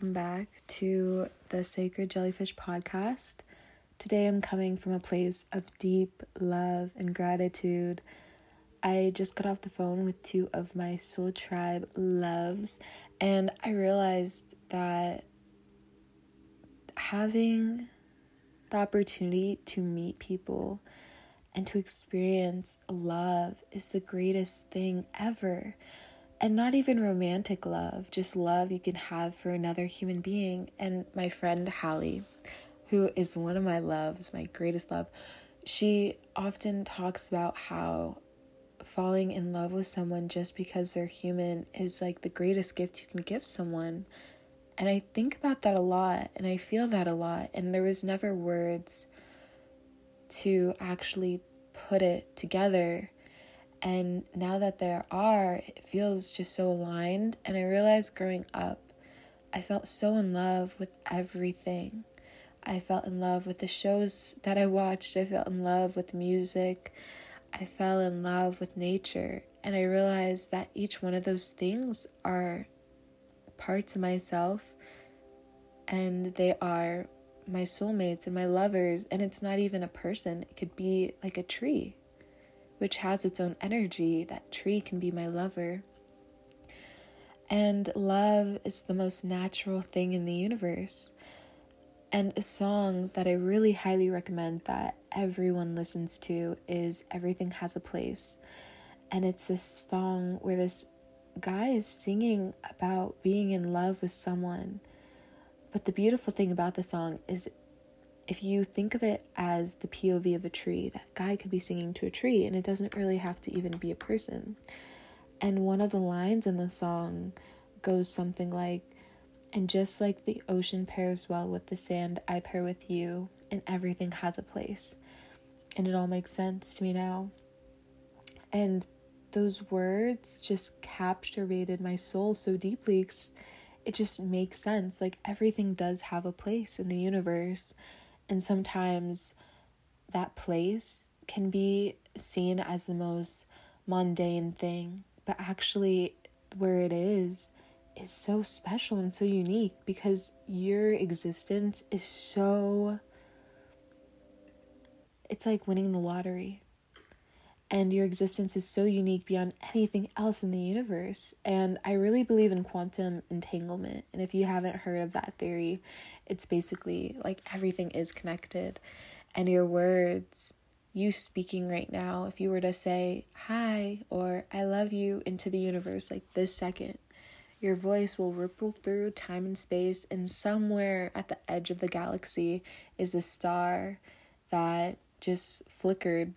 welcome back to the Sacred Jellyfish podcast. Today I'm coming from a place of deep love and gratitude. I just got off the phone with two of my soul tribe loves, and I realized that having the opportunity to meet people and to experience love is the greatest thing ever and not even romantic love, just love you can have for another human being. And my friend Hallie, who is one of my loves, my greatest love, she often talks about how falling in love with someone just because they're human is like the greatest gift you can give someone. And I think about that a lot and I feel that a lot. And there was never words to actually put it together and now that there are, it feels just so aligned. And I realized growing up, I felt so in love with everything. I felt in love with the shows that I watched. I felt in love with music. I fell in love with nature. And I realized that each one of those things are parts of myself and they are my soulmates and my lovers. And it's not even a person, it could be like a tree which has its own energy. That tree can be my lover. And love is the most natural thing in the universe. And a song that I really highly recommend that everyone listens to is Everything Has a Place. And it's this song where this guy is singing about being in love with someone. But the beautiful thing about the song is if you think of it as the POV of a tree, that guy could be singing to a tree, and it doesn't really have to even be a person. And one of the lines in the song goes something like, And just like the ocean pairs well with the sand, I pair with you, and everything has a place. And it all makes sense to me now. And those words just captivated my soul so deeply. It just makes sense. Like everything does have a place in the universe and sometimes that place can be seen as the most mundane thing, but actually, where it is, is so special and so unique because your existence is so. It's like winning the lottery. And your existence is so unique beyond anything else in the universe. And I really believe in quantum entanglement. And if you haven't heard of that theory, it's basically like everything is connected. And your words, you speaking right now, if you were to say hi or I love you into the universe like this second, your voice will ripple through time and space, and somewhere at the edge of the galaxy is a star that just flickered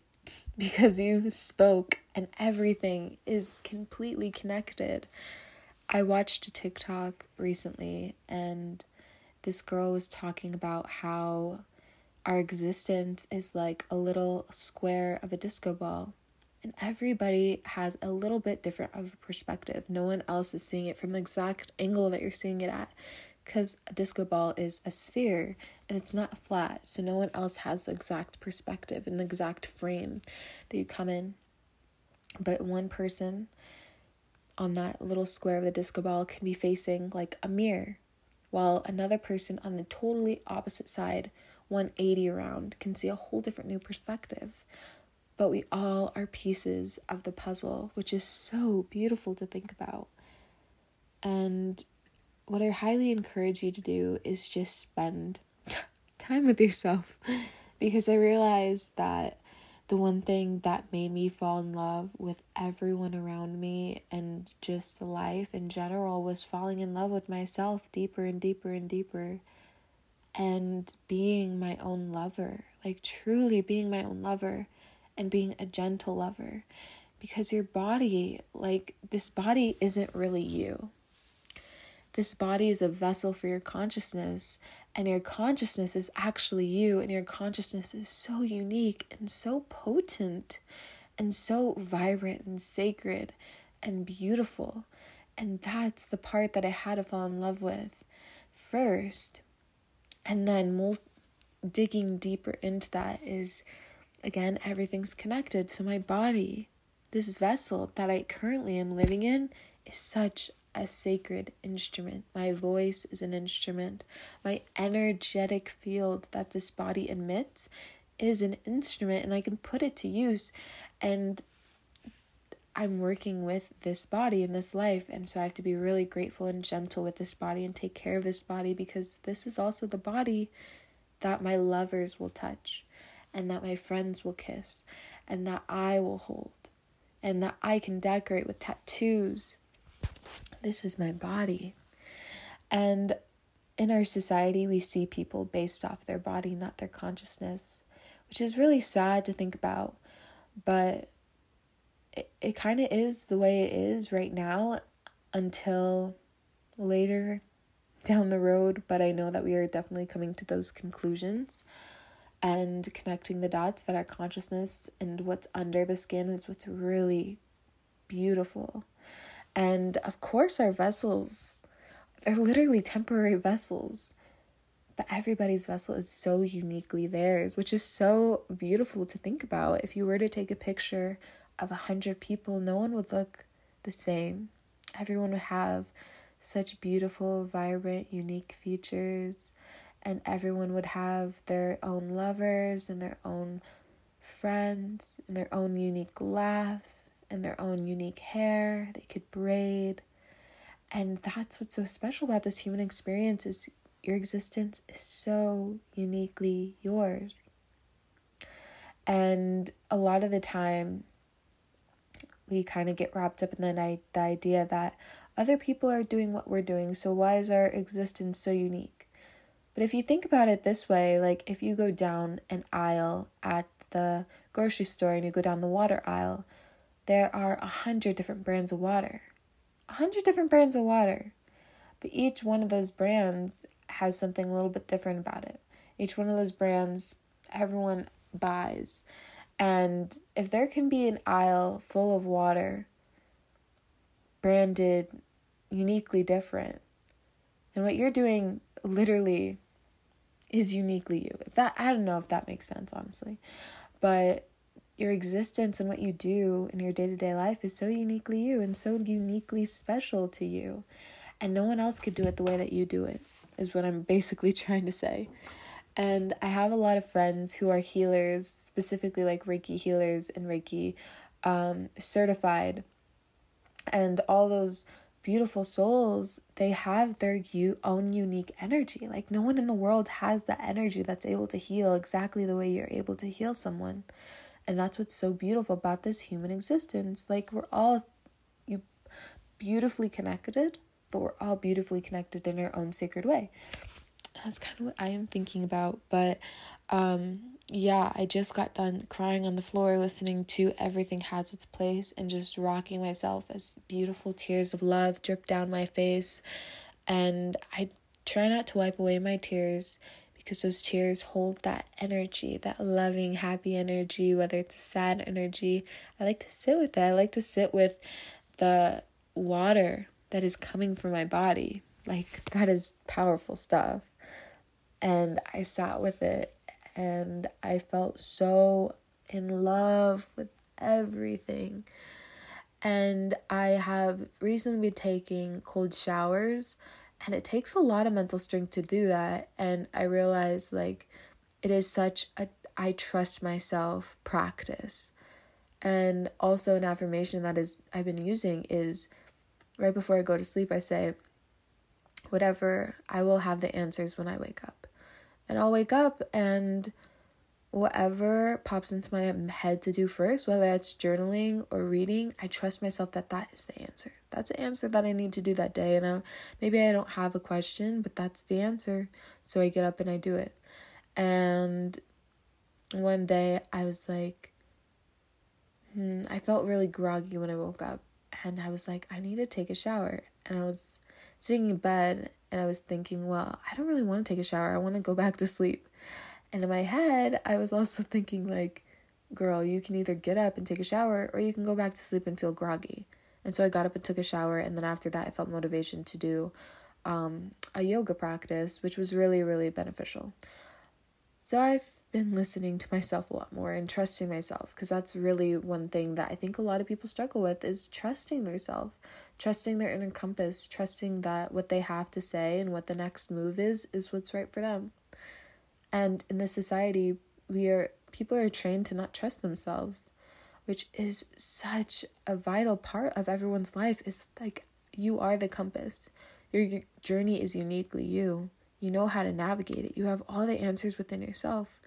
because you spoke, and everything is completely connected. I watched a TikTok recently, and this girl was talking about how our existence is like a little square of a disco ball. And everybody has a little bit different of a perspective. No one else is seeing it from the exact angle that you're seeing it at. Because a disco ball is a sphere and it's not flat. So no one else has the exact perspective and the exact frame that you come in. But one person on that little square of the disco ball can be facing like a mirror while another person on the totally opposite side, 180 around, can see a whole different new perspective. But we all are pieces of the puzzle, which is so beautiful to think about. And what I highly encourage you to do is just spend time with yourself. Because I realized that the one thing that made me fall in love with everyone around me and just life in general was falling in love with myself deeper and deeper and deeper. And being my own lover like truly being my own lover and being a gentle lover. Because your body like this body isn't really you this body is a vessel for your consciousness, and your consciousness is actually you, and your consciousness is so unique and so potent and so vibrant and sacred and beautiful. And that's the part that I had to fall in love with first. And then mul- digging deeper into that is again, everything's connected. So, my body, this vessel that I currently am living in, is such a sacred instrument. My voice is an instrument. My energetic field that this body emits is an instrument, and I can put it to use. And I'm working with this body in this life, and so I have to be really grateful and gentle with this body and take care of this body because this is also the body that my lovers will touch, and that my friends will kiss, and that I will hold, and that I can decorate with tattoos. This is my body. And in our society, we see people based off their body, not their consciousness, which is really sad to think about. But it, it kind of is the way it is right now until later down the road, but I know that we are definitely coming to those conclusions and connecting the dots that our consciousness and what's under the skin is what's really beautiful. And of course, our vessels, they're literally temporary vessels, but everybody's vessel is so uniquely theirs, which is so beautiful to think about. If you were to take a picture of a hundred people, no one would look the same. Everyone would have such beautiful, vibrant, unique features, and everyone would have their own lovers and their own friends and their own unique laugh and their own unique hair they could braid. And that's what's so special about this human experience is your existence is so uniquely yours. And a lot of the time we kind of get wrapped up in the, the idea that other people are doing what we're doing, so why is our existence so unique? But if you think about it this way, like if you go down an aisle at the grocery store and you go down the water aisle, there are a hundred different brands of water. A hundred different brands of water. But each one of those brands has something a little bit different about it. Each one of those brands, everyone buys. And if there can be an aisle full of water, branded uniquely different, then what you're doing literally is uniquely you. If that I don't know if that makes sense honestly. But your existence and what you do in your day-to-day life is so uniquely you and so uniquely special to you. And no one else could do it the way that you do it. Is what I'm basically trying to say. And I have a lot of friends who are healers, specifically like Reiki healers and Reiki um, certified. And all those beautiful souls, they have their u- own unique energy. Like, no one in the world has that energy that's able to heal exactly the way you're able to heal someone. And that's what's so beautiful about this human existence. Like, we're all you beautifully connected, but we're all beautifully connected in our own sacred way that's kind of what I am thinking about. But um, yeah, I just got done crying on the floor listening to Everything Has Its Place and just rocking myself as beautiful tears of love drip down my face. And I try not to wipe away my tears because those tears hold that energy, that loving, happy energy, whether it's a sad energy. I like to sit with that. I like to sit with the water that is coming from my body. Like, that is powerful stuff and I sat with it and I felt so in love with everything. And I have recently been taking cold showers, and it takes a lot of mental strength to do that. And I realized like it is such a I trust myself practice. And also an affirmation that is I've been using is right before I go to sleep I say whatever I will have the answers when I wake up and I'll wake up and whatever pops into my head to do first, whether that's journaling or reading, I trust myself that that is the answer. That's the answer that I need to do that day. And I, maybe I don't have a question, but that's the answer. So I get up and I do it. And one day I was like, hmm, I felt really groggy when I woke up. And I was like, I need to take a shower. And I was sitting in bed and I was thinking, well, I don't really want to take a shower. I want to go back to sleep. And in my head, I was also thinking, like, girl, you can either get up and take a shower or you can go back to sleep and feel groggy. And so I got up and took a shower. And then after that, I felt motivation to do um, a yoga practice, which was really, really beneficial. So I've been listening to myself a lot more and trusting myself because that's really one thing that I think a lot of people struggle with is trusting themselves, trusting their inner compass, trusting that what they have to say and what the next move is is what's right for them. And in this society, we are people are trained to not trust themselves, which is such a vital part of everyone's life is like you are the compass. Your journey is uniquely you. You know how to navigate it. You have all the answers within yourself.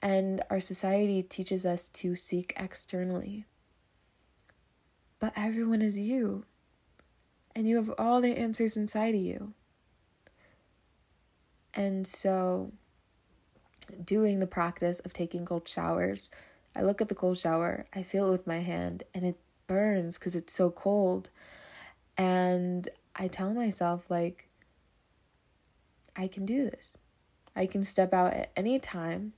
And our society teaches us to seek externally. But everyone is you. And you have all the answers inside of you. And so, doing the practice of taking cold showers, I look at the cold shower, I feel it with my hand, and it burns because it's so cold. And I tell myself, like, I can do this. I can step out at any time.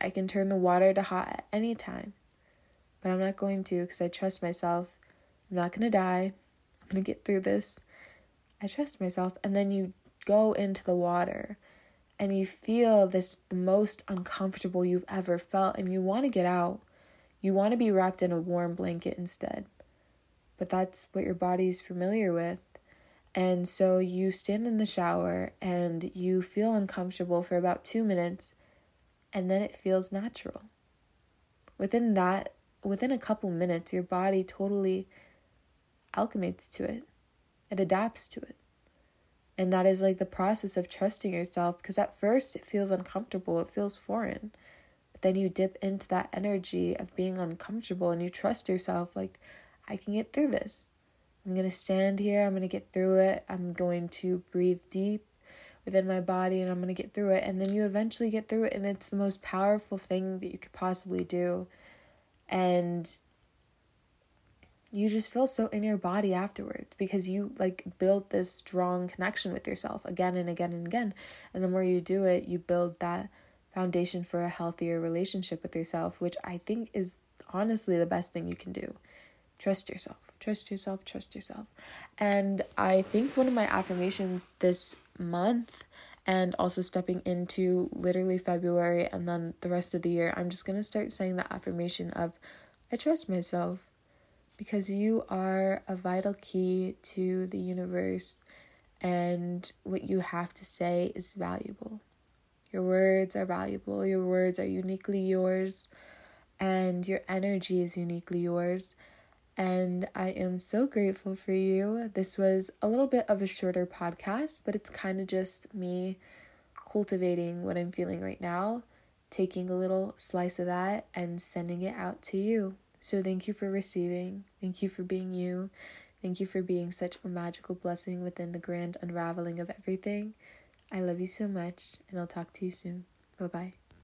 I can turn the water to hot at any time. But I'm not going to because I trust myself. I'm not going to die. I'm going to get through this. I trust myself. And then you go into the water and you feel this the most uncomfortable you've ever felt and you want to get out. You want to be wrapped in a warm blanket instead. But that's what your body's familiar with. And so you stand in the shower and you feel uncomfortable for about two minutes, and then it feels natural. Within that, within a couple minutes, your body totally alchemates to it, it adapts to it. And that is like the process of trusting yourself because at first it feels uncomfortable, it feels foreign. But then you dip into that energy of being uncomfortable and you trust yourself like, I can get through this. I'm going to stand here. I'm going to get through it. I'm going to breathe deep within my body and I'm going to get through it. And then you eventually get through it. And it's the most powerful thing that you could possibly do. And you just feel so in your body afterwards because you like build this strong connection with yourself again and again and again. And the more you do it, you build that foundation for a healthier relationship with yourself, which I think is honestly the best thing you can do. Trust yourself, trust yourself, trust yourself. And I think one of my affirmations this month and also stepping into literally February and then the rest of the year, I'm just going to start saying the affirmation of I trust myself because you are a vital key to the universe and what you have to say is valuable. Your words are valuable, your words are uniquely yours, and your energy is uniquely yours and I am so grateful for you. This was a little bit of a shorter podcast, but it's kind of just me cultivating what I'm feeling right now, taking a little slice of that and sending it out to you. So, thank you for receiving. Thank you for being you. Thank you for being such a magical blessing within the grand unraveling of everything. I love you so much, and I'll talk to you soon. Bye bye.